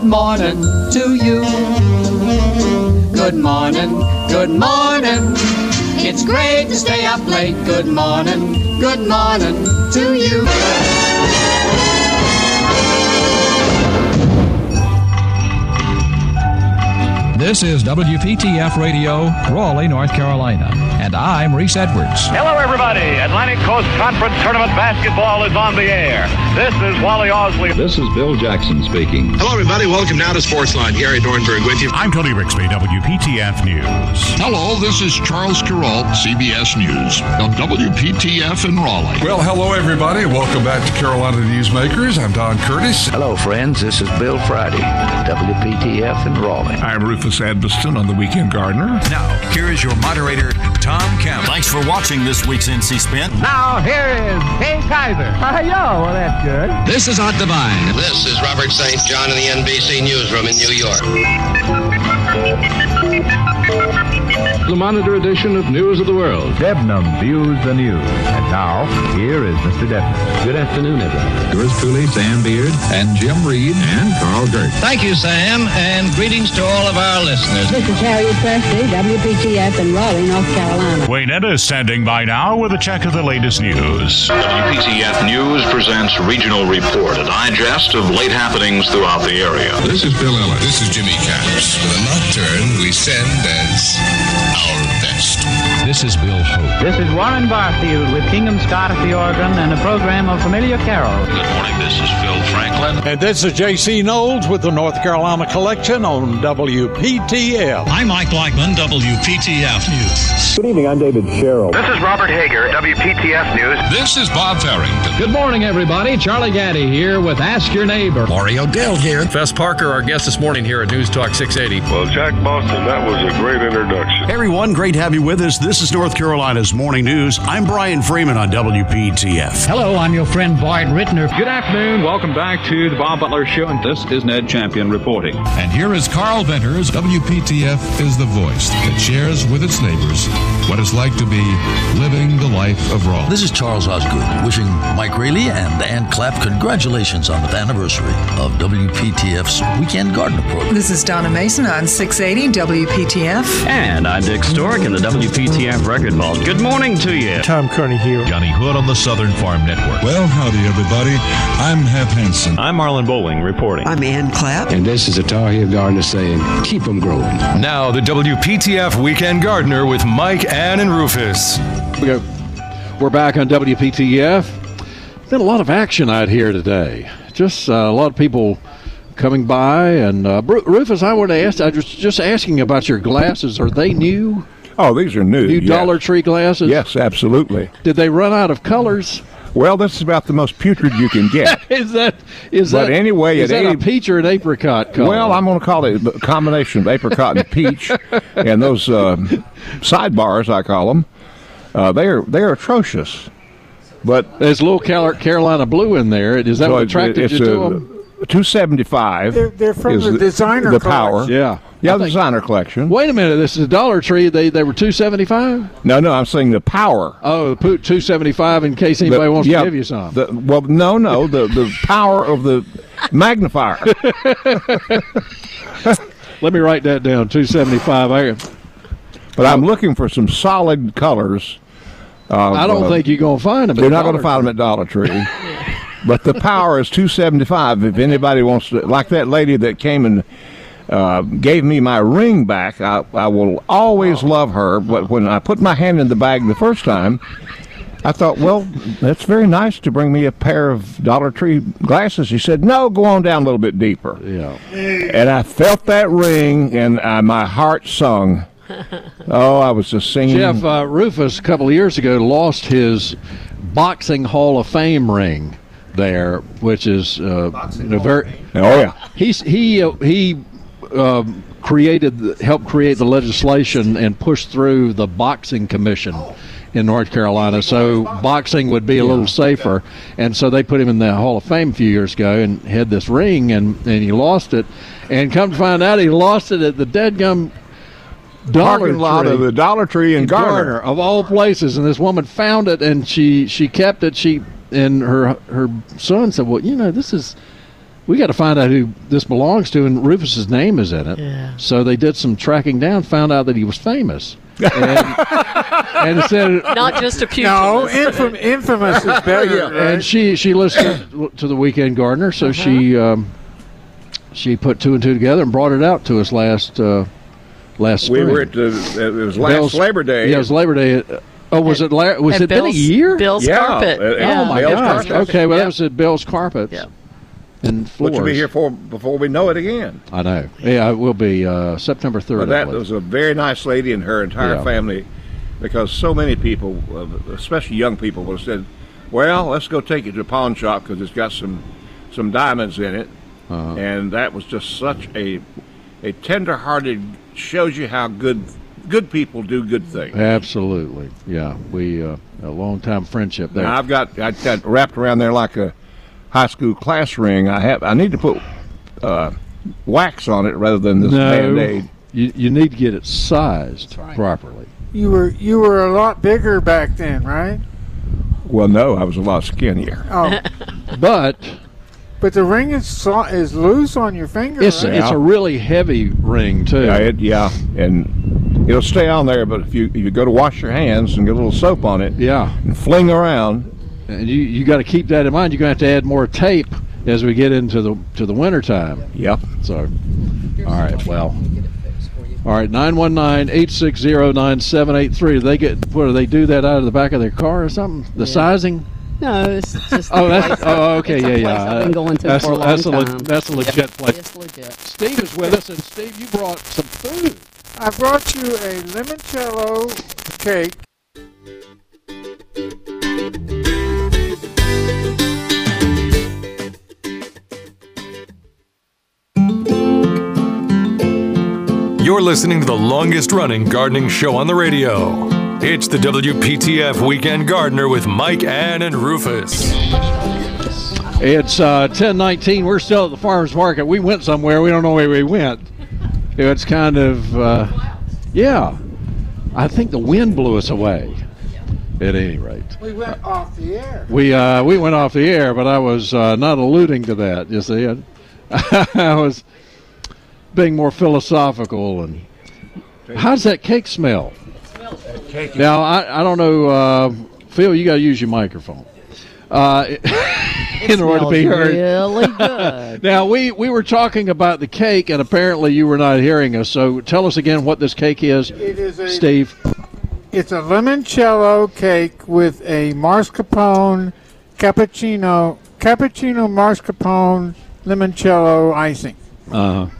Good morning to you. Good morning, good morning. It's great to stay up late. Good morning, good morning to you. This is WPTF Radio, Raleigh, North Carolina, and I'm Reese Edwards. Hello, everybody. Atlantic Coast Conference Tournament basketball is on the air. This is Wally Osley. This is Bill Jackson speaking. Hello, everybody. Welcome now to Sportsline. Gary Dornberg with you. I'm Tony Rixby, WPTF News. Hello, this is Charles Kuralt, CBS News, of WPTF in Raleigh. Well, hello, everybody. Welcome back to Carolina Newsmakers. I'm Don Curtis. Hello, friends. This is Bill Friday, WPTF in Raleigh. I'm Rufus Edmisten on the Weekend Gardener. Now, here is your moderator, Tom Campbell. Thanks for watching this week's NC Spin. Now, here is Kay Kyser. Hi, ah, yo. Well, that's good. This is Art Divine. This is Robert St. John in the NBC Newsroom in New York. The Monitor edition of News of the World. Debnam views the news. And now, here is Mr. Debnam. Good afternoon, everyone. Yours truly, Sam Beard, and Jim Reed, and Carl Gert. Thank you, Sam, and greetings to all of our listeners. This is Harriet Presley, WPTF in Raleigh, North Carolina. Wayne is standing by now with a check of the latest news. WPTF News presents Regional Report, a digest of late happenings throughout the area. This is Bill Ellis. This is Jimmy Capps. With a nocturne we send as our best. This is Bill Hope. This is Warren Barfield with Kingham Scott at the organ and a program of familiar carols. Good morning, this is Phil Franklin. And this is J.C. Knowles with the North Carolina Collection on WPTF. I'm Mike Blackman, WPTF News. Good evening, I'm David Sherrill. This is Robert Hager, WPTF News. This is Bob Farrington. Good morning, everybody. Charlie Gaddy here with Ask Your Neighbor. Mario Dell here. Fess Parker, our guest this morning here at News Talk 680. Well, Jack Boston, that was a great introduction. Hey, everyone, great to have you with us. This is North Carolina's Morning News. I'm Brian Freeman on WPTF. Hello, I'm your friend Bart Rittner. Good afternoon. Welcome back to the Bob Butler Show, and this is Ned Champion reporting. And here is Carl Venters. WPTF is the voice that shares with its neighbors what it's like to be living the life of Raleigh. This is Charles Osgood wishing Mike Raley and Ann Clapp congratulations on the anniversary of WPTF's Weekend Gardener program. This is Donna Mason on 680 WPTF. And I'm Dick Stork in the WPTF Record Vault. Good morning to you. Tom Kearney here. Johnny Hood on the Southern Farm Network. Well, howdy, everybody. I'm Hap Hansen. I'm Marlon Bowling reporting. I'm Ann Clapp. And this is a Tar Heel Gardener saying, keep them growing. Now, the WPTF Weekend Gardener with Mike, Ann, and Rufus. We go. We're back on WPTF. Been a lot of action out here today. Just uh, a lot of people coming by. And uh, Rufus, I want to ask. I was just asking about your glasses. Are they new? Oh, these are new. New yes. Dollar Tree glasses. Yes, absolutely. Did they run out of colors? Well, this is about the most putrid you can get. is that is but that anyway? Is that 80, a peach or an apricot color? Well, I'm going to call it a combination of apricot and peach, and those uh, sidebars I call them. Uh, they're they're atrocious. But there's a little Carolina blue in there. Is that so what attracted you to them? Two seventy five. They're, they're from the, the designer. The collection. power. Yeah. Yeah, the designer collection. Wait a minute. This is a Dollar Tree. They they were two seventy five. No, no. I'm saying the power. oh put 275 In case anybody the, wants yeah, to give you some. The, well, no, no. The the power of the magnifier. Let me write that down. Two seventy five. But I'm looking for some solid colors. Uh, I don't uh, think you're going to find them. You're not going to find them at Dollar Tree. but the power is 275. If anybody wants to, like that lady that came and uh, gave me my ring back, I, I will always love her. But when I put my hand in the bag the first time, I thought, well, that's very nice to bring me a pair of Dollar Tree glasses. He said, no, go on down a little bit deeper. Yeah. And I felt that ring, and my heart sung. oh, I was just singing. Jeff uh, Rufus a couple of years ago lost his boxing Hall of Fame ring there, which is uh, a very. Oh yeah. He's he uh, he. Um, created helped create the legislation and pushed through the boxing commission in North Carolina so boxing would be a little safer and so they put him in the Hall of Fame a few years ago and had this ring and and he lost it and come to find out he lost it at the deadgum Dollar parking lot Tree of the Dollar Tree in, in Garner. Garner. of all places. And this woman found it and she she kept it. She and her her son said, "Well, you know, this is we got to find out who this belongs to, and Rufus's name is in it. Yeah. So they did some tracking down, found out that he was famous. and, and said Not just a pugilist. No, infam- infamous is better. right? and she she listened to the Weekend Gardener, so she um, she put two and two together and brought it out to us last uh, last We spring. were at the. It was last Bill's- Labor Day. Yeah, it was Labor Day. Uh, Oh, was it? La- was At it been a Bill's- year? Bill's Yeah, carpet. yeah. Oh my Bill's gosh! Carpet. Okay, well Yeah. that was at Bill's Carpets. Yeah. And floors. Which will be here for before we know it again. I know. Yeah, it will be uh, September third. But that was a very nice lady and her entire Yeah. family, because so many people, uh, especially young people, would have said, "Well, let's go take it to a pawn shop because it's got some some diamonds in it," Uh-huh. and that was just such a a tender-hearted shows you how good good people do good things. Absolutely. Yeah, we uh, a long time friendship there. Now, I've got I got wrapped around there like a high school class ring. I have I need to put uh, wax on it rather than this no, band-aid. you you need to get it sized properly. You were you were a lot bigger back then, right? Well, no, I was a lot skinnier. Oh, But but the ring is so, is loose on your finger. it's right? it's a really heavy ring too. Yeah, it, yeah, and it'll stay on there. But if you if you go to wash your hands and get a little soap on it, Yeah. and fling around, And you you got to keep that in mind. You're going to have to add more tape as we get into the to the winter time. yep. So, all right, well, all right, 919-860-9783. They get what do they do that out of the back of their car or something? The sizing? No, it's just. Oh, that's oh okay, it's a yeah, place yeah. I've been going to that's for a a, long that's a le- that's a legit place. It's legit. Steve is with us, and Steve, you brought some food. I brought you a limoncello cake. You're listening to the longest running gardening show on the radio. It's the WPTF Weekend Gardener with Mike, Ann, and Rufus. It's uh, 1019. We're still at the farmer's market. We went somewhere. We don't know where we went. It's kind of, uh, yeah. I think the wind blew us away. At any rate, We went off the air. we uh, we went off the air, but I was uh, not alluding to that. You see, I was being more philosophical. And how does that cake smell? Now I, I don't know, uh, Phil. You got to use your microphone. Uh, in order to be heard. really good. Now we we were talking about the cake, and apparently you were not hearing us. So tell us again what this cake is, It is a Steve. It's a limoncello cake with a mascarpone cappuccino cappuccino mascarpone limoncello icing. Uh, huh.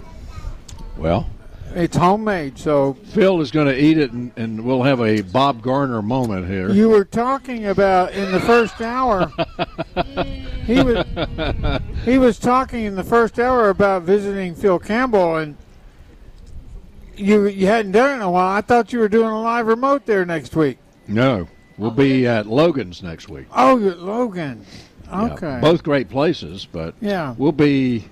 well, It's homemade, so Phil is going to eat it, and, and we'll have a Bob Garner moment here. you were talking about in the first hour. he was he was talking in the first hour about visiting Phil Campbell, and you you hadn't done it in a while. I thought you were doing a live remote there next week. no, we'll be at Logan's next week. Oh, you're at Logan. Yeah, Okay. both great places, but Yeah. we'll be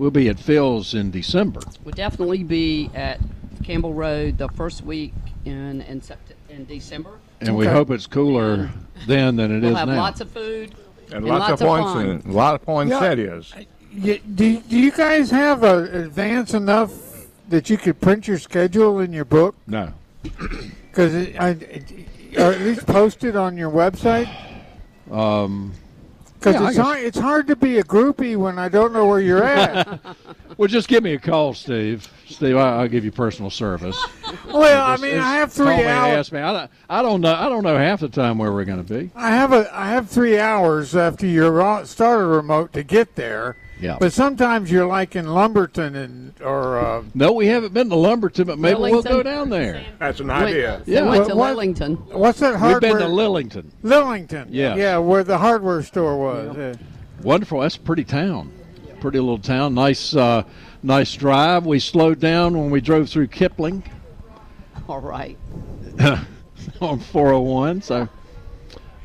we'll be at Phil's in December. We'll definitely be at Campbell Road the first week in in, Sept- in December. And we hope it's cooler then than it is We'll have now. lots of food And, lots, of points fun. and a lot of poinsettias. Yeah, do, do you guys have a advance enough that you could print your schedule in your book? no. Because I, or at least post it on your website. Um, Because Yeah, it's hard. It's hard to be a groupie when I don't know where you're at. well, just give me a call, Steve. Steve, I, I'll give you personal service. well, I mean, I have three hours. ask me. I don't, I don't know. I don't know half the time where we're going to be. I have a. I have three hours after you ro- start a remote to get there. Yeah. But sometimes you're like in Lumberton and or. Uh, No, we haven't been to Lumberton, but maybe we'll go down there. That's an idea. They Yeah. went to What- Wellington. what's that We've been to Lillington. Lillington. Yes. Yeah, where the hardware store was. Yeah. Wonderful. That's a pretty town. Pretty little town. Nice, uh, nice drive. We slowed down when we drove through Kipling All right. on 401. So,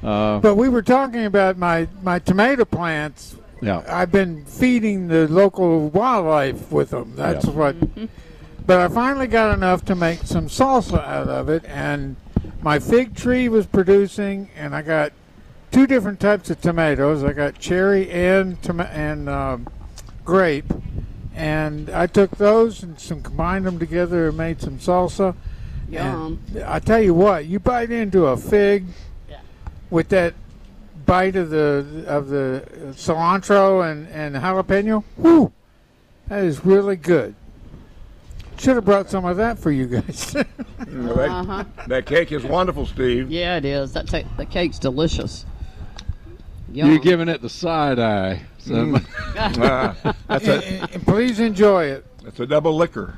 uh, But we were talking about my, my tomato plants. Yeah. I've been feeding the local wildlife with them. That's Yeah. what. But I finally got enough to make some salsa out of it, and my fig tree was producing, and I got two different types of tomatoes. I got cherry and toma- and um grape, and I took those and some combined them together and made some salsa. Yum. And I tell you what, you bite into a fig with that bite of the of the cilantro and and jalapeno. Whoo, that is really good. Should have brought some of that for you guys. Mm, that, Uh-huh. that cake is wonderful, Steve. Yeah, it is. That ta- the cake's delicious. You're giving it the side eye. So Mm. Ah, that's and, a and please enjoy it. It's a double liquor.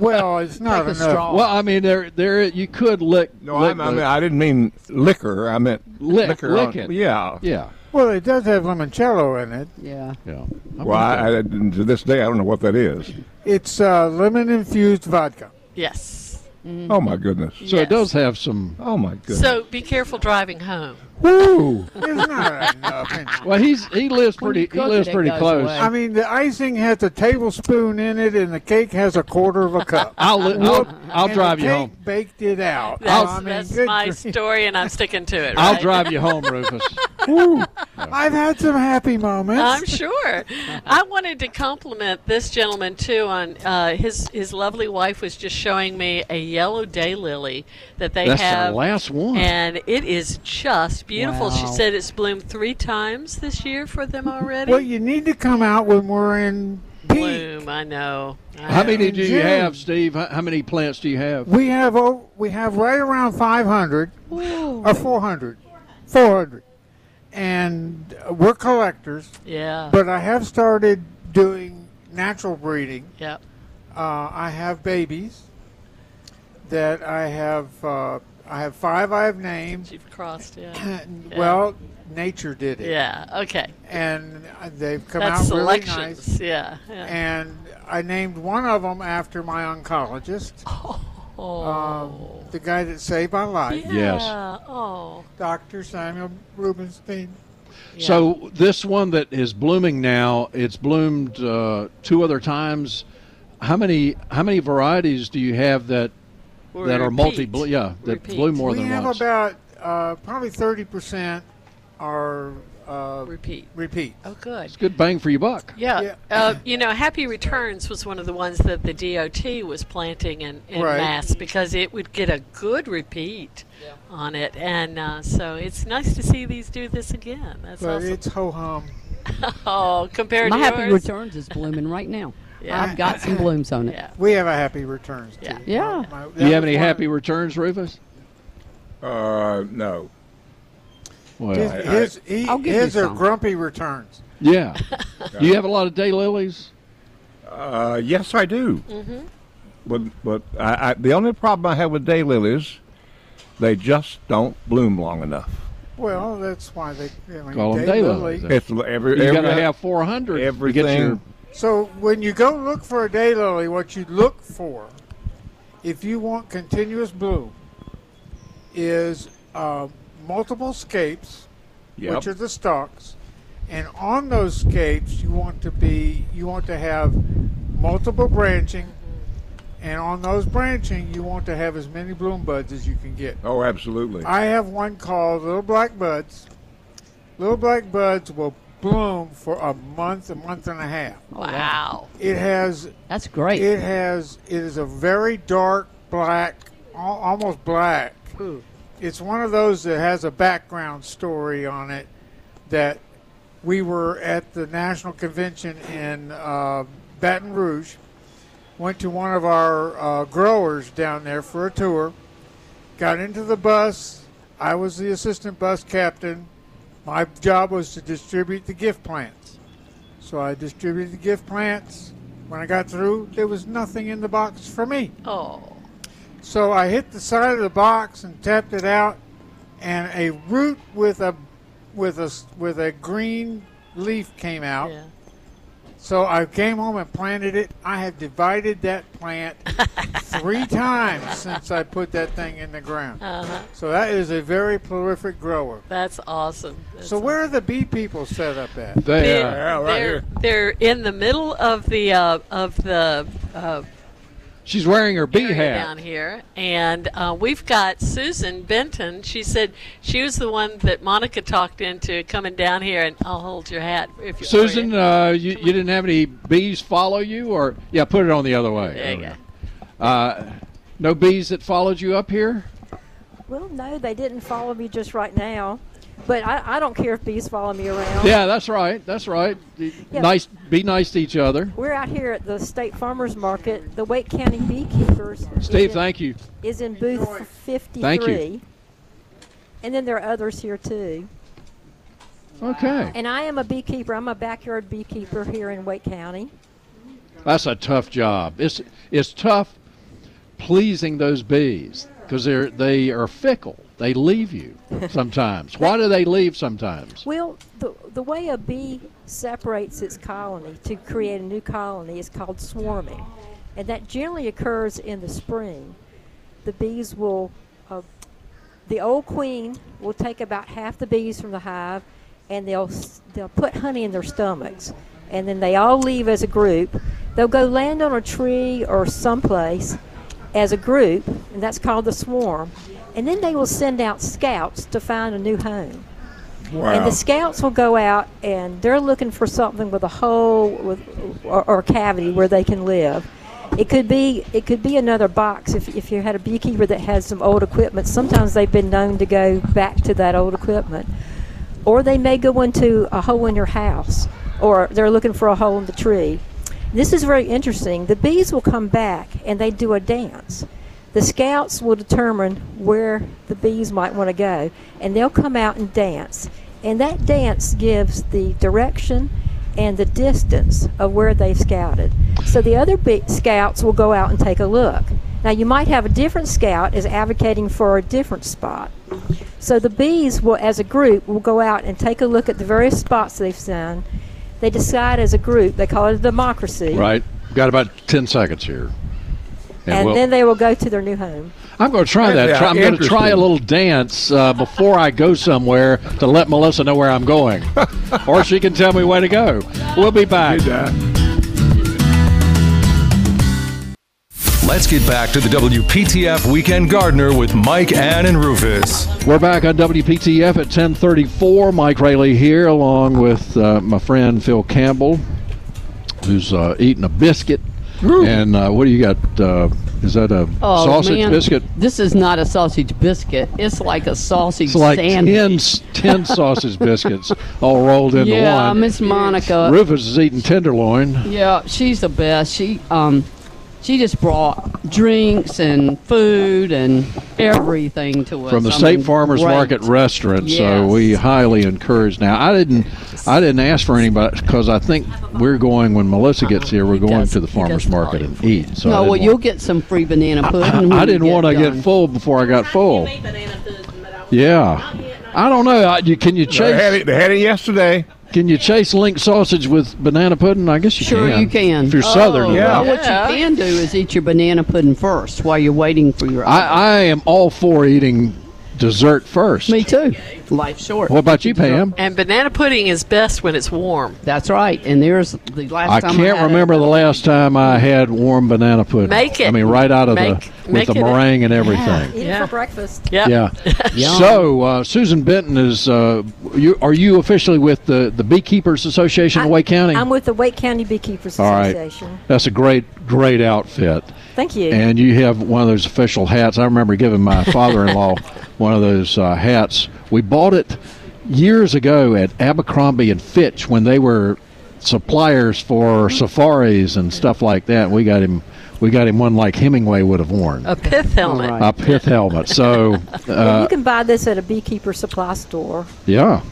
Well, it's not Take enough. well, I mean, there, there, you could lick. No, lick I, I, mean, I didn't mean liquor. I meant Lick- liquor. on- Yeah. yeah, Well, it does have limoncello in it. Yeah. yeah. Well, I, I, to this day, I don't know what that is. It's uh, lemon infused vodka. Yes. Oh my goodness. so it does have some. Oh my goodness. So be careful driving home. Woo! It's not enough. Well, he's he lives When pretty. He cook lives it, it pretty goes close. away. I mean, the icing has a tablespoon in it, and the cake has a quarter of a cup. I'll li- I'll, I'll And drive the you cake home. Baked it out. That's, I mean, that's good my grief. story, and I'm sticking to it. I'll right? drive you home, Rufus. Woo. I've had some happy moments. I'm sure. I wanted to compliment this gentleman too on uh, his his lovely wife was just showing me a yellow daylily that they That's have, the last one. and it is just beautiful. She said it's bloomed three times this year for them already. Well, you need to come out when we're in peak. Bloom, I know. I How know. many do you have, Steve? How, how many plants do you have? We have oh, we have right around 500 or 400, 400, and we're collectors. Yeah. But I have started doing natural breeding. Yep. Uh, I have babies that I have. Uh, I have five. I have named. You've crossed, yeah. well, nature did it. Yeah. Okay. And they've come That's out really selections. nice. Yeah. yeah. And I named one of them after my oncologist, oh. um, the guy that saved my life, Yes. Oh. Dr. Samuel Rubenstein. So this one that is blooming now, it's bloomed uh, two other times. How many how many varieties do you have that that are multi? Repeat. Yeah, that Repeat. bloom more we than once. We have about uh, probably 30% are uh, Repeat. repeat. Oh, good. it's good bang for your buck. Yeah. Yeah. Uh, you know, Happy Returns was one of the ones that the DOT was planting in, in Right. mass because it would get a good repeat on it. And uh, so it's nice to see these do this again. That's But awesome. it's ho hum. oh, compared My to happy yours. returns is blooming right now. Yeah. I've got some blooms on it. Yeah. We have a happy returns. Too. Yeah. Yeah. My- Do you have any one- happy returns, Rufus? Uh, no. Well, His, I- his, he, I'll give you his are some. grumpy returns. yeah. do you have a lot of daylilies? Uh, yes, I do. Mm-hmm. But but I, I, the only problem I have with daylilies, they just don't bloom long enough. Well, that's why they I mean, Call 'em daylily. daylilies. It's every You every, got to have 400 to get everything. So when you go look for a daylily, what you look for, if you want continuous bloom, is uh, multiple scapes, Yep. which are the stalks, and on those scapes you want to be you want to have multiple branching, and on those branching you want to have as many bloom buds as you can get. Oh, absolutely. I have one called Little Black Buds. Little Black Buds will bloom for a month, a month and a half. Wow. It has That's great. it has it is a very dark black, almost black. It's one of those that has a background story on it that we were at the national convention in uh, Baton Rouge. Went to one of our uh, growers down there for a tour. Got into the bus. I was the assistant bus captain. My job was to distribute the gift plants. So I distributed the gift plants. When I got through, there was nothing in the box for me. Oh. So I hit the side of the box and tapped it out, and a root with a with a with a green leaf came out. Yeah. So I came home and planted it. I have divided that plant three times since I put that thing in the ground. Uh-huh. So that is a very prolific grower. That's awesome. That's So where are the bee people set up at? They They're, are. Yeah, right they're, here. they're in the middle of the uh, of the uh, She's wearing her bee hat. down here, and uh, we've got Susan Benton. She said she was the one that Monica talked into coming down here, and I'll hold your hat if you. Susan, uh, you, you didn't have any bees follow you, or yeah, put it on the other way. There you go. Uh, no bees that followed you up here. Well, no, they didn't follow me just right now. But I, I don't care if bees follow me around. Yeah, that's right. That's right. Yeah. Nice. Be nice to each other. We're out here at the State Farmers Market. The Wake County Beekeepers. Steve, in- thank you. Is in booth 53. Thank you. And then there are others here too. Okay. And I am a beekeeper. I'm a backyard beekeeper here in Wake County. That's a tough job. It's it's tough pleasing those bees because they're they are fickle. They leave you sometimes. Why do they leave sometimes? Well, the, the way a bee separates its colony to create a new colony is called swarming. And that generally occurs in the spring. The bees will, uh, the old queen will take about half the bees from the hive and they'll, they'll put honey in their stomachs. And then they all leave as a group. They'll go land on a tree or someplace as a group, and that's called the swarm. And then they will send out scouts to find a new home. Wow. And the scouts will go out and they're looking for something with a hole with or, or cavity where they can live. It could be it could be another box if, if you had a beekeeper that has some old equipment. Sometimes they've been known to go back to that old equipment. Or they may go into a hole in your house or they're looking for a hole in the tree. This is very interesting. The bees will come back and they do a dance. The scouts will determine where the bees might want to go, and they'll come out and dance. And that dance gives the direction and the distance of where they've scouted. So the other scouts will go out and take a look. Now, you might have a different scout is advocating for a different spot. So the bees will, as a group, will go out and take a look at the various spots they've seen. They decide as a group. They call it a democracy. Right. Got about ten seconds here. And we'll- then they will go to their new home. I'm going to try that. Yeah, I'm going to try a little dance uh, before I go somewhere to let Melissa know where I'm going, or she can tell me where to go. We'll be back. Let's get back to the WPTF Weekend Gardener with Mike, Ann, and Rufus. We're back on WPTF at 10:34. Mike Raley here, along with uh, my friend Phil Campbell, who's uh, eating a biscuit. And uh, what do you got? Uh, is that a Oh, sausage man. biscuit? This is not a sausage biscuit. It's like a sausage It's like sandwich. 10, s- 10 sausage biscuits all rolled into yeah, one. Miss Monica. Rufus is eating tenderloin. Yeah, she's the best. She um she just brought drinks and food and everything to us. from the I State mean, Farmers great. Market restaurant. So we highly encourage. Now I didn't, I didn't ask for anybody because I think we're going when Melissa gets here. We're going to the farmers market and eat. So no, didn't well, you'll get some free banana pudding. I, when I didn't want to get full before I got full. Yeah, I don't know. I, you, can you chase? They had it, they had it yesterday. Can you chase link sausage with banana pudding? I guess you Sure, can. you can. If you're southern, Oh, yeah. well, what you can do is eat your banana pudding first while you're waiting for your. I, I am all for eating dessert first. Me too. Life short. What about you, Pam? And banana pudding is best when it's warm. That's right. And there's the last I time can't had remember the last time I had warm banana pudding. Make it. I mean, right out of Make- the with the it. meringue and everything. Eat it for breakfast. Yeah. Yum. so uh, Susan Benton is. Uh, you are you officially with the the Beekeepers Association of Wake County? I'm with the Wake County Beekeepers All right. Association. That's a great great outfit. Thank you. And you have one of those official hats. I remember giving my father-in-law one of those uh, hats. We bought it years ago at Abercrombie and Fitch when they were suppliers for safaris and stuff like that. We got him. We got him one like Hemingway would have worn. A pith helmet. A pith helmet. So, And you uh, can buy this at a beekeeper supply store. yeah,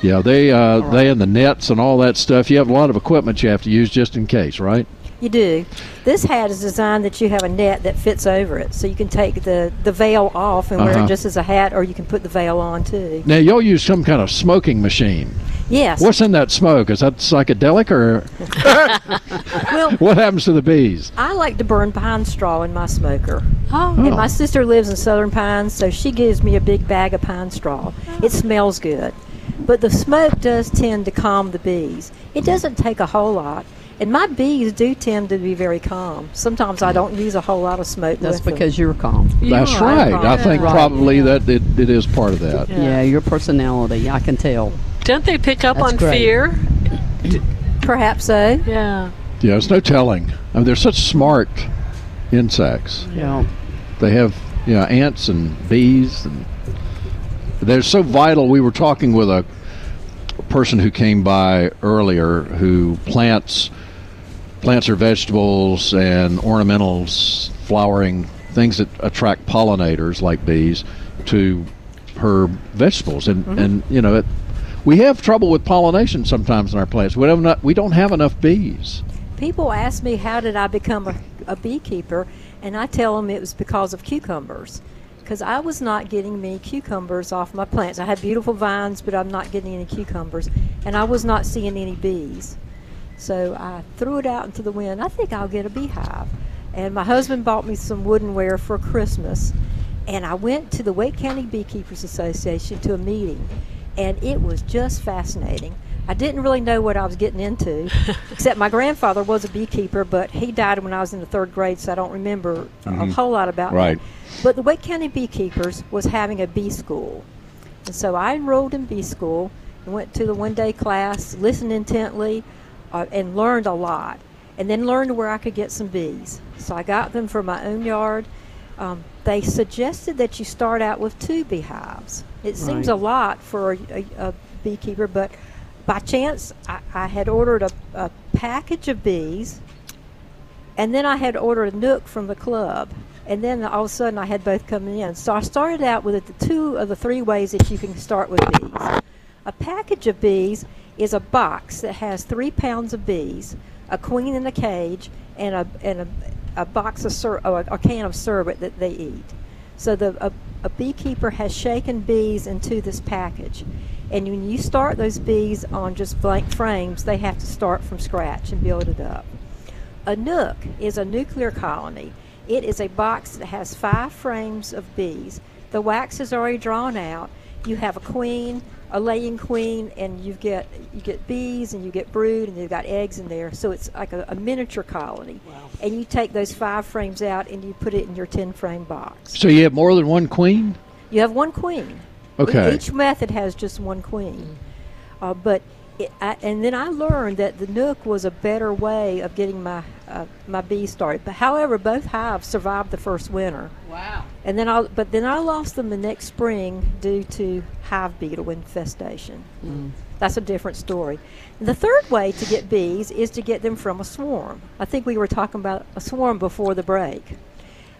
yeah. They uh, they and the nets and all that stuff. You have a lot of equipment you have to use just in case, right? You do. This hat is designed that you have a net that fits over it, so you can take the, the veil off and wear Uh-huh. it just as a hat, or you can put the veil on too. Now you'll use some kind of smoking machine. Yes. What's in that smoke? Is that psychedelic or well, what happens to the bees? I like to burn pine straw in my smoker. Oh. And my sister lives in Southern Pines, so she gives me a big bag of pine straw. It smells good. But the smoke does tend to calm the bees. It doesn't take a whole lot. And my bees do tend to be very calm. Sometimes I don't use a whole lot of smoke. That's with them. because you're calm. That's are right. calm. I think Right. probably that it, it is part of that. Yeah. your personality, I can tell. Don't they pick up That's on great. fear? Perhaps so. Yeah. Yeah, it's no telling. I mean, they're such smart insects. Yeah. They have, you know, ants and bees, and they're so vital. We were talking with a person who came by earlier who plants plants or vegetables and ornamentals, flowering things that attract pollinators like bees to her vegetables, and mm-hmm. and you know, it, we have trouble with pollination sometimes in our plants. We don't not, we don't have enough bees. People ask me how did I become a, a beekeeper, and I tell them it was because of cucumbers. Because I was not getting many cucumbers off my plants. I had beautiful vines, but I'm not getting any cucumbers, and I was not seeing any bees. So I threw it out into the wind. I think I'll get a beehive. And my husband bought me some woodenware for Christmas, and I went to the Wake County Beekeepers Association to a meeting, and it was just fascinating. I didn't really know what I was getting into, except my grandfather was a beekeeper, but he died when I was in the third grade, so I don't remember a Mhm. whole lot about Right. that. But the Wake County Beekeepers was having a bee school. And so I enrolled in bee school and went to the one day class, listened intently, uh, and learned a lot. And then learned where I could get some bees. So I got them from my own yard. Um, they suggested that you start out with two beehives. It seems Right. a lot for a, a, a beekeeper, but by chance, I, I had ordered a, a package of bees, and then I had ordered a nuc from the club. And then all of a sudden, I had both coming in. So I started out with the two of the three ways that you can start with bees. A package of bees is a box that has three pounds of bees, a queen in a cage, and a and a, a box of or a, oh, a can of syrup that they eat. So the a, a beekeeper has shaken bees into this package, and when you start those bees on just blank frames, they have to start from scratch and build it up. A nuc is a nuclear colony. It is a box that has five frames of bees. The wax is already drawn out. You have a queen, a laying queen, and you get you get bees and you get brood and you've got eggs in there. So it's like a, a miniature colony. And you take those five frames out and you put it in your ten frame box. So you have more than one queen? You have one queen. Okay. Each method has just one queen. Uh, but it, I, and then I learned that the nuc was a better way of getting my uh, my bees started. But however, both hives survived the first winter. Wow. And then I but then I lost them the next spring due to hive beetle infestation. That's a different story. The third way to get bees is to get them from a swarm. I think we were talking about a swarm before the break.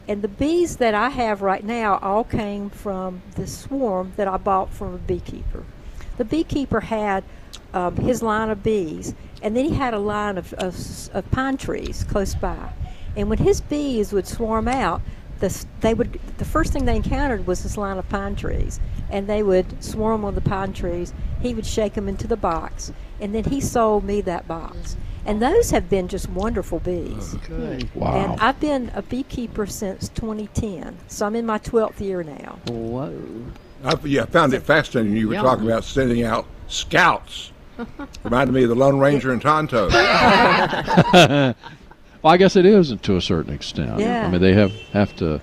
And the bees that I have right now all came from the swarm that I bought from a beekeeper. The beekeeper had um, his line of bees, and then he had a line of, of, of pine trees close by. And when his bees would swarm out, the, they would the first thing they encountered was this line of pine trees, and they would swarm on the pine trees. He would shake them into the box, and then he sold me that box. And those have been just wonderful bees. Good. Hmm. Wow. And I've been a beekeeper since 2010, so I'm in my 12th year now. Whoa. I, yeah, I found it fascinating. You were Yeah. talking about sending out scouts. Reminded me of the Lone Ranger and Tonto. well, I guess it is to a certain extent. Yeah. I mean, they have have to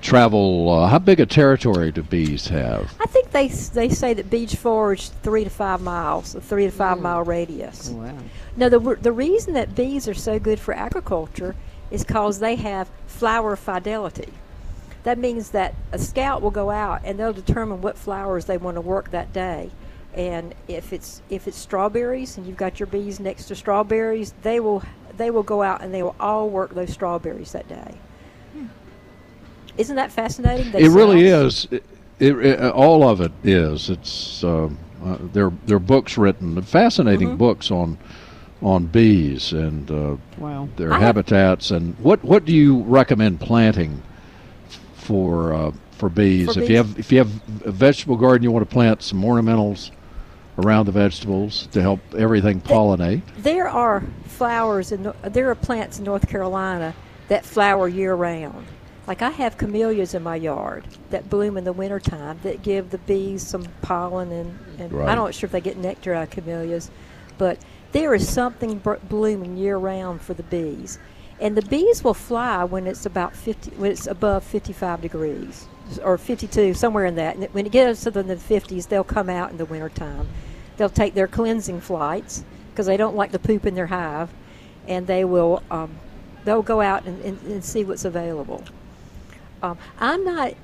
travel. Uh, how big a territory do bees have? I think they they say that bees forage three to five miles, a three to five mile radius. Wow. Now, the the reason that bees are so good for agriculture is because they have flower fidelity. That means that a scout will go out and they'll determine what flowers they want to work that day. And if it's if it's strawberries and you've got your bees next to strawberries, they will they will go out and they will all work those strawberries that day. Isn't that fascinating? They it really is. It, it, it- all of it is. It's um, uh, there. There are books written, fascinating Mhm. books on on bees and uh, Wow. their I have- habitats. And what what do you recommend planting for uh, for bees? For if you have if you have a vegetable garden, you want to plant some ornamentals around the vegetables to help everything pollinate. There are flowers and there are plants in North Carolina that flower year round. Like I have camellias in my yard that bloom in the wintertime that give the bees some pollen and, and Right. I'm not sure if they get nectar out of camellias, but there is something br- blooming year round for the bees. And the bees will fly when it's about 50, when it's above 55 degrees or 52, somewhere in that. And when it gets to the 50s, they'll come out in the wintertime. They'll take their cleansing flights because they don't like the poop in their hive, and they will um, they'll go out and, and, and see what's available. Um, I'm not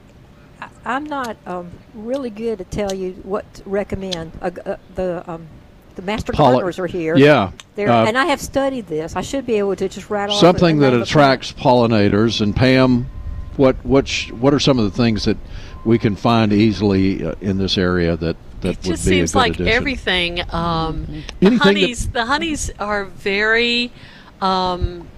I'm not um, really good to tell you what to recommend. Uh, uh, the um, the master gardeners are here. Yeah, uh, and I have studied this. I should be able to just rattle Something that attracts pollinators. And Pam, what what sh- what are some of the things that we can find easily uh, in this area that that It would just be seems a good like addition? everything. Um, Anything the that- honeys, the honeys are very. Um,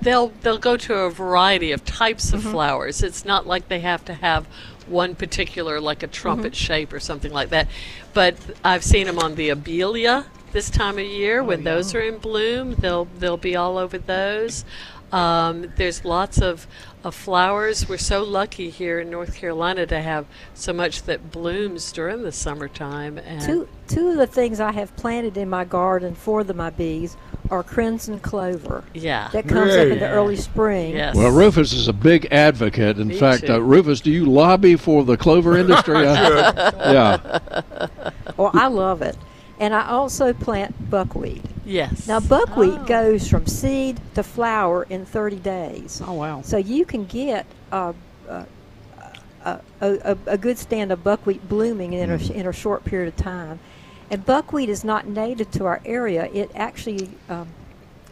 they'll they'll go to a variety of types of flowers. It's not like they have to have one particular, like a trumpet shape or something like that. But I've seen them on the abelia this time of year when those are in bloom. They'll they'll be all over those. Um, there's lots of, of flowers. We're so lucky here in North Carolina to have so much that blooms during the summertime. And Two two of the things I have planted in my garden for the my bees are crimson clover. Yeah. That comes up in the early spring. Yes. Well, Rufus is a big advocate. In Me fact, uh, Rufus, do you lobby for the clover industry? Yeah. Well, I love it. And I also plant buckwheat. Yes. Now, buckwheat oh. goes from seed to flower in 30 days. Oh wow! So you can get a, a, a, a, a good stand of buckwheat blooming in a, mm. in a short period of time. And buckwheat is not native to our area. It actually, um,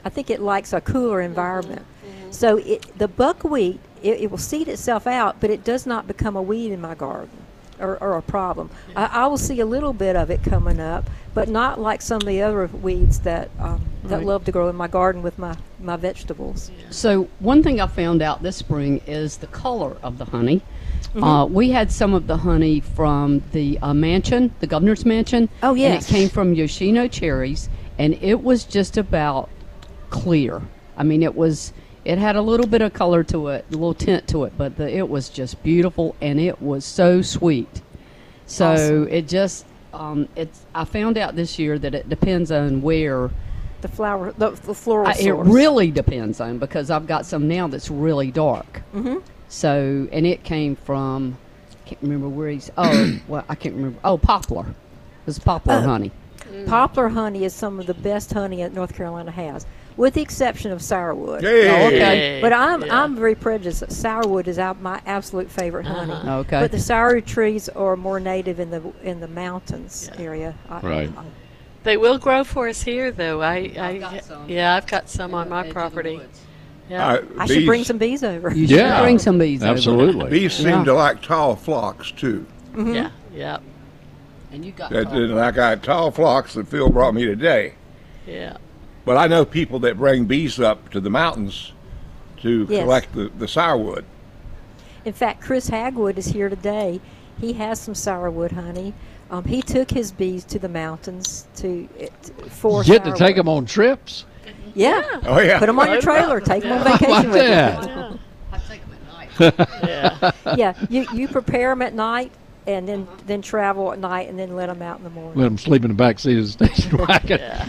I think it likes a cooler mm-hmm. environment. Mm-hmm. So it, the buckwheat, it, it will seed itself out, but it does not become a weed in my garden or, or a problem. I, I will see a little bit of it coming up, but not like some of the other weeds that um, that Right. love to grow in my garden with my, my vegetables. So one thing I found out this spring is the color of the honey. Mhm. Uh, we had some of the honey from the uh, mansion, the governor's mansion. Oh, And yes. it came from Yoshino cherries, and it was just about clear. I mean, it was. It had a little bit of color to it, a little tint to it, but the, it was just beautiful, and it was so sweet. So Awesome. it just. Um, it's. I found out this year that it depends on where The flower, the, the floral I, it really depends on because I've got some now that's really dark. Mhm. So and it came from I can't remember where he's. Oh, well I can't remember. Oh, poplar. It was poplar Oh. honey. Poplar honey is some of the best honey that North Carolina has, with the exception of sourwood. Yay. Oh, okay. But I'm Yeah. I'm very prejudiced. Sourwood is out my absolute favorite honey. Uh-huh. Okay. But the sourwood trees are more native in the in the mountains area. I- Right. I- They will grow for us here, though. I, I got some. yeah, I've got some on my property. Yeah. Uh, I should bring some bees over. You should Yeah. bring some bees. over. Absolutely. Bees seem Yeah. to like tall phlox too. Mhm. Yeah, yeah, And you got. That, tall. and I got tall phlox that Phil brought me today. yeah. But I know people that bring bees up to the mountains to Yes. collect the, the sourwood. In fact, Chris Hagwood is here today. He has some sourwood honey. Um, he took his bees to the mountains to it, for Get to take them on trips. Yeah. Oh yeah. Put them on your trailer. Take them on vacation about with you. that? I take them at night. yeah. yeah, you you prepare them at night and then then travel at night and then let them out in the morning. Let them sleep in the back seat of the station wagon.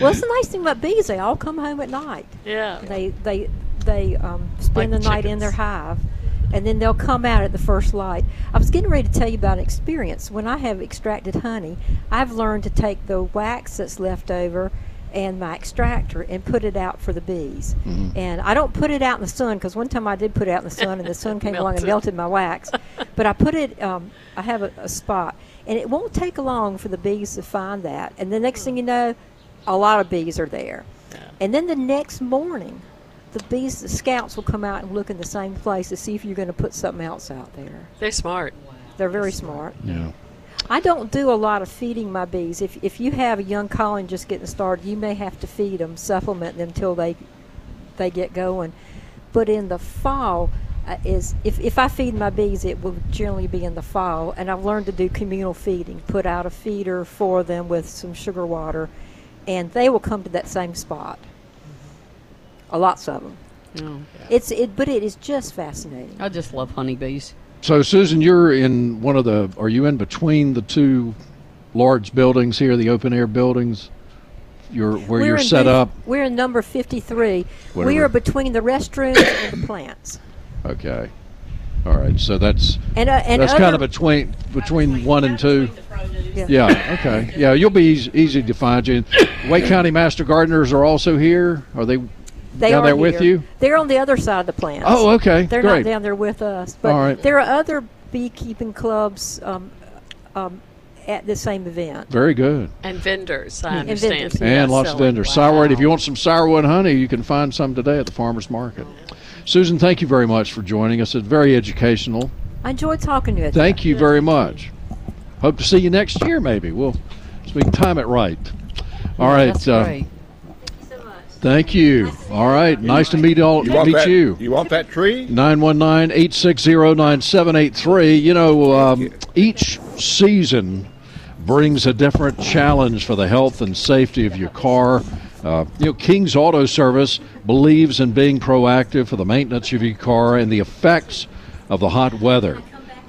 well, it's the nice thing about bees; they all come home at night. Yeah. They they they um, spend Like the night in their hive, and then they'll come out at the first light. I was getting ready to tell you about an experience. When I have extracted honey, I've learned to take the wax that's left over and my extractor and put it out for the bees. And I don't put it out in the sun because one time I did put it out in the sun and the sun came along and Melted. melted my wax. But I put it. Um, I have a, a spot, and it won't take long for the bees to find that. And the next thing you know, a lot of bees are there. And then the next morning, the bees, the scouts will come out and look in the same place to see if you're going to put something else out there. They're smart. They're very smart. Yeah. I don't do a lot of feeding my bees. If, if you have a young colony just getting started, you may have to feed them, supplement them till they they get going. But in the fall, uh, is if, if I feed my bees, it will generally be in the fall. And I've learned to do communal feeding. Put out a feeder for them with some sugar water, and they will come to that same spot. A lots of them. Oh, It's it, but it is just fascinating. I just love honeybees. So, Susan, you're in one of the. Are you in between the two large buildings here, the open air buildings? You're where we're you're set booth- up. We're in number 53. We are between the restrooms and the plants. Okay. All right. So that's And, uh, and that's kind other- of between between one and two. Yeah. Yeah. Okay. Yeah, you'll be easy, easy to find. You. Wake County Master Gardeners are also here. Are they They down are there with here. you? They're on the other side of the plant. Oh, okay, They're great. not down there with us. But All right. there are other beekeeping clubs um, um, at the same event. Very good. And vendors, I And understand. vendors, And lots of selling. vendors. Sourwood. If you want some sourwood honey, you can find some today at the farmers market. Susan, thank you very much for joining us. It's very educational. I enjoyed talking to you. Thank you very much. Hope to see you next year, maybe. We'll so we can time it right. All right. Thank you. All right. Nice to meet all. You meet that? you. You want that tree? 919-860-9783. You know, um, each season brings a different challenge for the health and safety of your car. Uh, you know, King's Auto Service believes in being proactive for the maintenance of your car and the effects of the hot weather.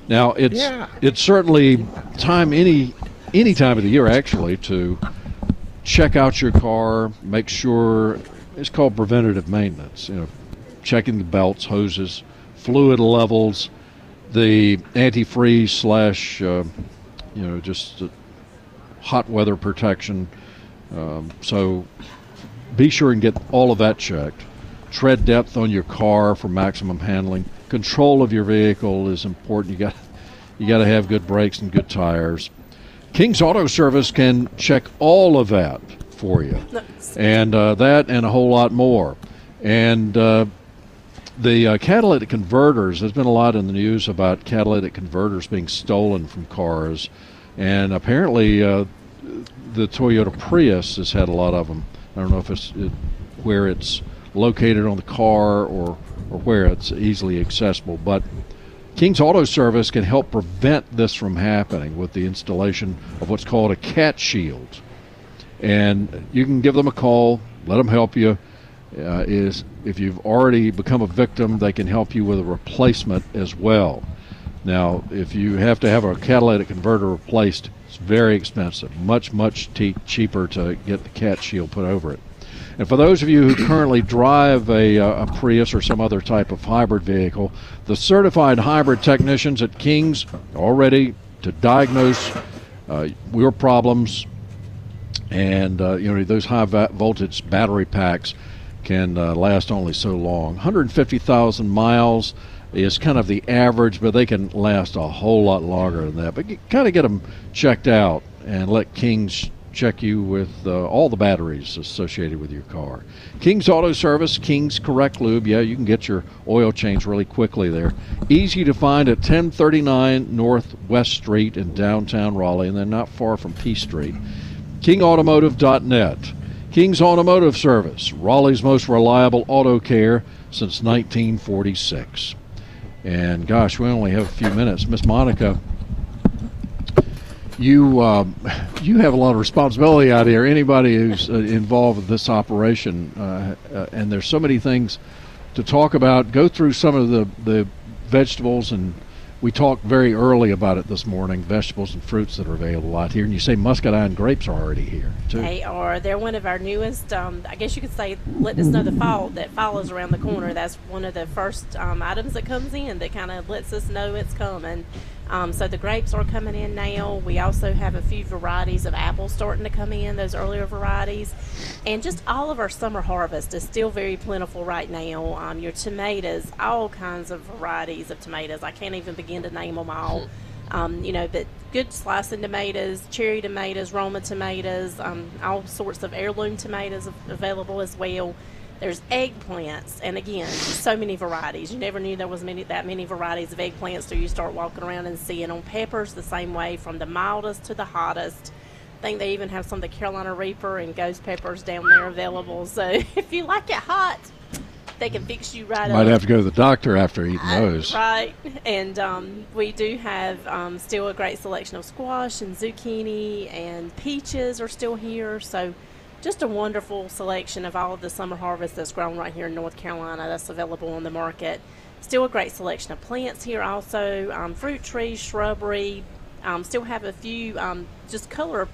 Now, it's Yeah. it's certainly time any any time of the year actually to check out your car, make sure it's called preventative maintenance. You know, checking the belts, hoses, fluid levels, the antifreeze slash, uh, you know, just hot weather protection. Um, so be sure and get all of that checked. Tread depth on your car for maximum handling. Control of your vehicle is important. You got you got to have good brakes and good tires. King's Auto Service can check all of that for you, and uh, that and a whole lot more. And uh, the uh, catalytic converters. There's been a lot in the news about catalytic converters being stolen from cars, and apparently uh, the Toyota Prius has had a lot of them. I don't know if it's it, where it's located on the car or or where it's easily accessible, but King's Auto Service can help prevent this from happening with the installation of what's called a cat shield. And you can give them a call, let them help you. Uh, is if you've already become a victim, they can help you with a replacement as well. Now, if you have to have a catalytic converter replaced, it's very expensive. Much, much te- cheaper to get the cat shield put over it. And for those of you who currently drive a, uh, a Prius or some other type of hybrid vehicle, the certified hybrid technicians at King's are ready to diagnose uh, your problems. And uh, you know those high voltage battery packs can uh, last only so long. 150,000 miles is kind of the average, but they can last a whole lot longer than that. But kind of get them checked out and let King's check you with uh, all the batteries associated with your car. King's Auto Service, King's Correct Lube. Yeah, you can get your oil change really quickly there. Easy to find at 1039 Northwest Street in downtown Raleigh, and they're not far from Peace Street. KingAutomotive.net. King's Automotive Service, Raleigh's most reliable auto care since 1946. And gosh, we only have a few minutes. Miss Monica, you um, you have a lot of responsibility out here. Anybody who's uh, involved with this operation, uh, uh, and there's so many things to talk about. Go through some of the the vegetables, and we talked very early about it this morning. Vegetables and fruits that are available out here, and you say muscadine grapes are already here too. They are. They're one of our newest. Um, I guess you could say, letting us know the fall that follows around the corner. That's one of the first um, items that comes in that kind of lets us know it's coming. Um, so the grapes are coming in now. We also have a few varieties of apples starting to come in, those earlier varieties. And just all of our summer harvest is still very plentiful right now. Um, your tomatoes, all kinds of varieties of tomatoes. I can't even begin to name them all. Um, you know, but good slicing tomatoes, cherry tomatoes, Roma tomatoes, um, all sorts of heirloom tomatoes available as well. There's eggplants, and again, so many varieties. You never knew there was many that many varieties of eggplants till you start walking around and seeing on Peppers the same way, from the mildest to the hottest. I think they even have some of the Carolina Reaper and ghost peppers down there available. So if you like it hot, they can fix you right Might up. Might have to go to the doctor after eating those. Right, and um, we do have um, still a great selection of squash and zucchini and peaches are still here. So, just a wonderful selection of all of the summer harvest that's grown right here in North Carolina that's available on the market. Still a great selection of plants here, also um, fruit trees, shrubbery, um, still have a few um, just color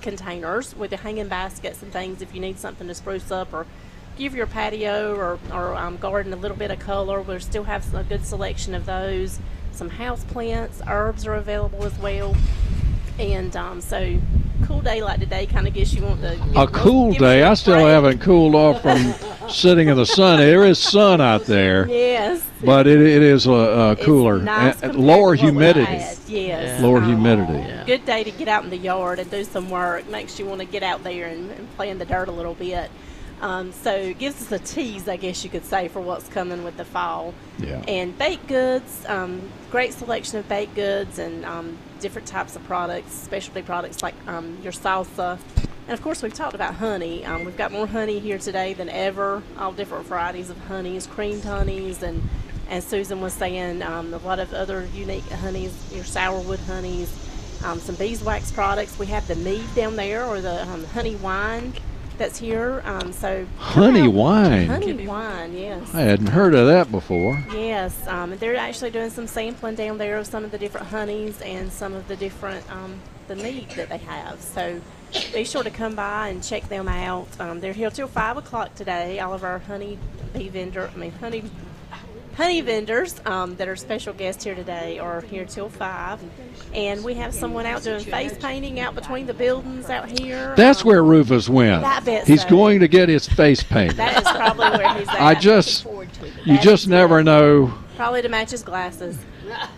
containers with the hanging baskets and things if you need something to spruce up or give your patio or, or um, garden a little bit of color. We still have a good selection of those. Some house plants, herbs are available as well. And um, so, cool day like today kind of gets you want to. A cool day. I still haven't cooled off from sitting in the sun. There is sun out there. Yes. But it, it is a, a cooler, nice and- and lower compared to what we humidity. had. Yes. Lower Um, humidity. Good day to get out in the yard and do some work. Makes you want to get out there and, and play in the dirt a little bit. Um, so it gives us a tease, I guess you could say, for what's coming with the fall. Yeah. And baked goods, um, great selection of baked goods and um, different types of products, specialty products like um, your salsa. And of course, we've talked about honey. Um, we've got more honey here today than ever. All different varieties of honeys, creamed honeys, and as Susan was saying, um, a lot of other unique honeys, your sourwood honeys, um, some beeswax products. We have the mead down there, or the um, honey wine that's here. Um, so Honey out- wine. honey wine, yes. I hadn't heard of that before. Yes, um, they're actually doing some sampling down there of some of the different honeys and some of the different um, the mead that they have. So be sure to come by and check them out. Um, they're here till five o'clock today. All of our honey bee vendor, I mean honey honey vendors um, that are special guests here today are here till five, and we have someone out doing face painting out between the buildings out here. That's Um, where Rufus went. I bet He's so. going to get his face painted. That is probably where he's at. I just, you just never know. probably to match his glasses.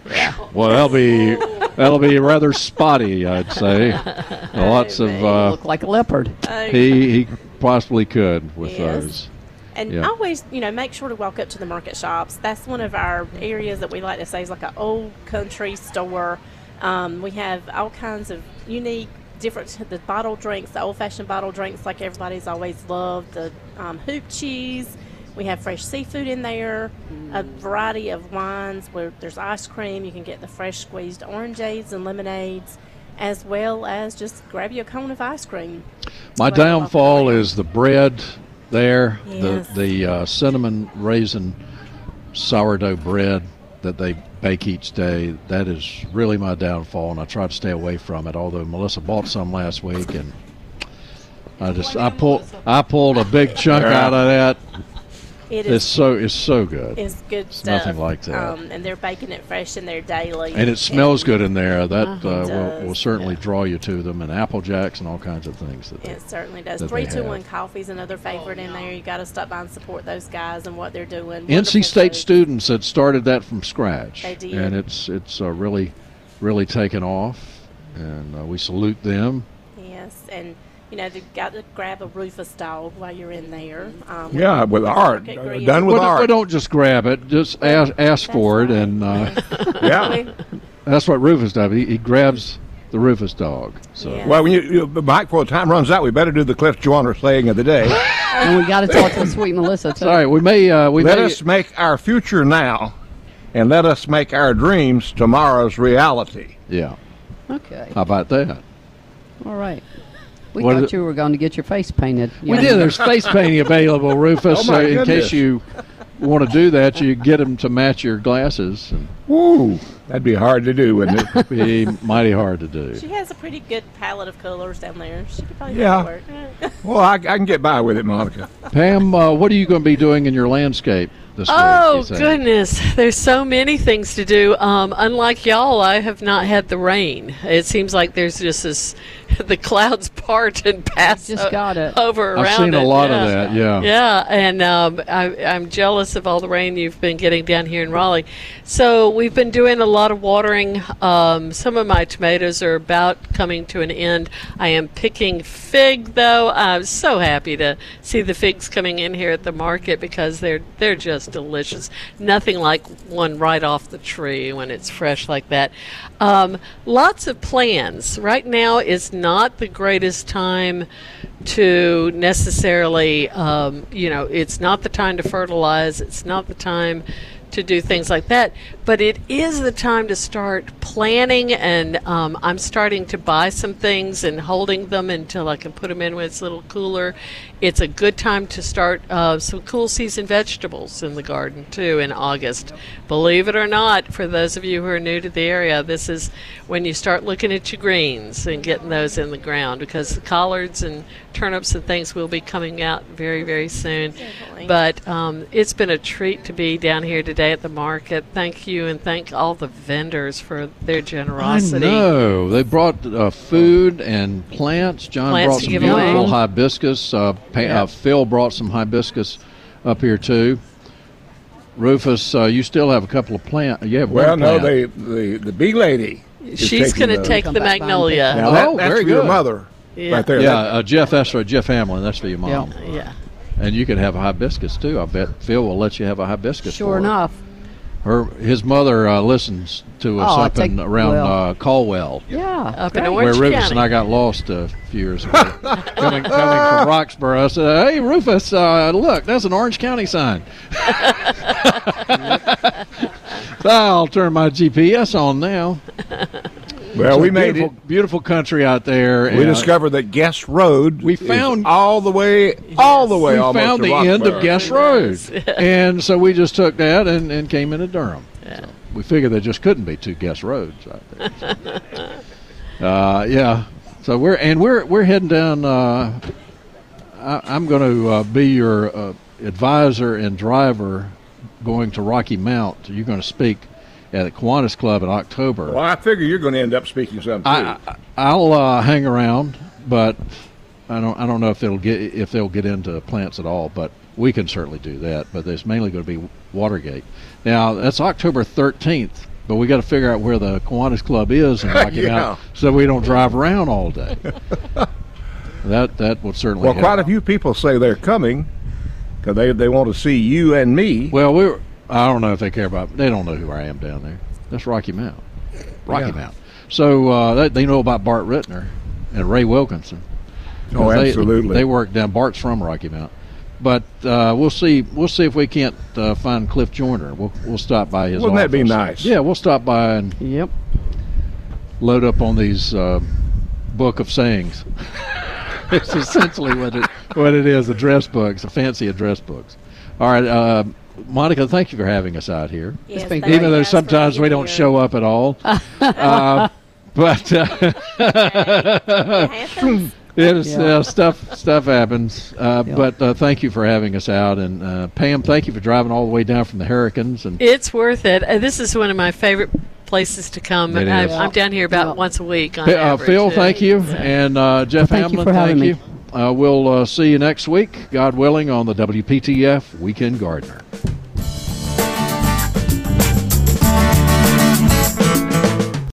Yeah. Well, that'll be that'll be rather spotty, I'd say. Lots of uh, Look like a leopard. Oh. he he possibly could with Yes. those. And Yeah. always, you know, make sure to walk up to the market shops. That's one of our areas that we like to say is like an old country store. Um, we have all kinds of unique, different the bottle drinks, the old-fashioned bottle drinks, like everybody's always loved. The um, hoop cheese. We have fresh seafood in there. A variety of wines. Where there's ice cream, you can get the fresh squeezed orangeades and lemonades, as well as just grab you a cone of ice cream. My downfall is the bread there, Yes. the the uh, cinnamon raisin sourdough bread that they bake each day. That is really my downfall, and I try to stay away from it. Although Melissa bought some last week, and I just I pulled I pulled a big chunk out of that. It it's so it's so good. It's good It's stuff. nothing like that. Um, and they're baking it fresh in there daily. and it smells good in there. That Uh-huh. uh, will, will certainly draw you to them, and Apple Jacks and all kinds of things. That they, It certainly does. Three two one Three they two one have. coffee's another favorite in there. You got to stop by and support those guys and what they're doing. NC State food. students had started that from scratch, They did. and it's it's uh, really really taken off, and uh, we salute them. Yes, and you know they've got to grab a Rufus dog while you're in there. Um, Yeah, with art. Market Uh, done with Well, art. But don't just grab it; just ask, ask for it, and uh, Yeah. that's what Rufus does. He, he grabs the Rufus dog. So Well, when you, you Mike, before the time runs out, we better do the Cliff Joyner saying of the day. and we got to talk to Sweet Melissa too. Sorry, we may uh, we let may, us make our future now, and let us make our dreams tomorrow's reality. Yeah. Okay. How about that? All right. We What is thought you were going to get your face painted. We did. There's face painting available, Rufus. Oh, my so in goodness. case you want to do that, you get them to match your glasses. And Woo, that'd be hard to do, wouldn't it? be mighty hard to do. She has a pretty good palette of colors down there. She could probably Yeah. make it work. well, I, I can get by with it, Monica. Pam, uh, what are you going to be doing in your landscape this week? Oh you goodness, there's so many things to do. Um, unlike y'all, I have not had the rain. It seems like there's just this, the clouds part and pass Just got it. over I've around seen a lot yeah. of that. Yeah. Yeah, and um, I, I'm jealous of all the rain you've been getting down here in Raleigh. So we've been doing a lot of watering. Um, some of my tomatoes are about coming to an end. I am picking fig, though. I'm so happy to see the figs coming in here at the market because they're they're just delicious. Nothing like one right off the tree when it's fresh like that. Um, lots of plans. Right now is not the greatest time to necessarily, um, you know, it's not the time to fertilize. It's not the time to do things like that. But it is the time to start planning, and um, I'm starting to buy some things and holding them until I can put them in when it's a little cooler. It's a good time to start uh, some cool season vegetables in the garden too in August. Believe it or not, for those of you who are new to the area, this is when you start looking at your greens and getting those in the ground because the collards and turnips and things will be coming out very, very soon. But um, it's been a treat to be down here today at the market. Thank you and thank all the vendors for their generosity. I know they brought uh, food and plants. John Plants brought some beautiful away. hibiscus. Uh, pa- Yeah. uh, Phil brought some hibiscus up here too. Rufus, uh, you still have a couple of plant. You have Well, one no, plant. the the the bee lady. She's going to take the magnolia. Now that, Oh, that's very for your good. mother, Yeah. right there. yeah, That- uh, Jeff Esra, Jeff Hamlin. That's for your mom. Yeah. And you can have a hibiscus too. I bet Phil will let you have a hibiscus. Sure for her. Enough. Her his mother uh, listens to us Oh, up take- in around well. uh, Caldwell. Yeah. Up in great. Orange where Rufus County. and I got lost a few years ago. coming, coming from Roxboro, I said, "Hey, Rufus, uh, look, that's an Orange County sign." so I'll turn my GPS on now. Well, So we made beautiful, it. beautiful country out there. We and, uh, discovered that Guess Road. We is found- all the way, all the way. we almost found to the end of Roxboro. Guess Road, and so we just took that and, and came into Durham. So we figured there just couldn't be two Guess Roads out there. uh, yeah. So we're and we're we're heading down. Uh, I, I'm going to uh, be your uh, advisor and driver going to Rocky Mount. You're going to speak at the Kiwanis Club in October. Well, I figure you're going to end up speaking some too. I, I- I'll uh, hang around, but I don't. I don't know if they'll get if they'll get into plants at all. But we can certainly do that. But it's mainly going to be Watergate. Now that's October 13th. But we got to figure out where the Kiwanis Club is in Rocky Yeah. Mount, so we don't drive around all day. that that would certainly. well, help. quite a few people say they're coming because they they want to see you and me. Well, we were, I don't know if they care about. They don't know who I am down there. That's Rocky Mount. Rocky Yeah. Mount. So uh, they, they know about Bart Rittner and Ray Wilkinson. Oh, 'Cause they- absolutely. They work down. Bart's from Rocky Mount, but uh, we'll see. We'll see if we can't uh, find Cliff Joyner. We'll we'll stop by his. Wouldn't that be nice? Yeah, we'll stop by and Yep. load up on these uh, book of sayings. it's essentially what it what it is. Address books, fancy address books. All right, uh, Monica. Thank you for having us out here. Yes, thank great. you Even though sometimes we don't here. show up at all. uh, but uh, happens. it is, Yeah. uh, stuff stuff happens. Uh, Yeah. But uh, thank you for having us out, and uh, Pam, thank you for driving all the way down from the Hurricanes. And It's worth it. Uh, this is one of my favorite places to come. I, is. I'm down here about Yeah. once a week. On uh, average. Phil, Uh, thank you, and uh, Jeff Well, thank you Hamlin, for having thank me. Uh, we'll uh, see you next week, God willing, on the WPTF Weekend Gardener.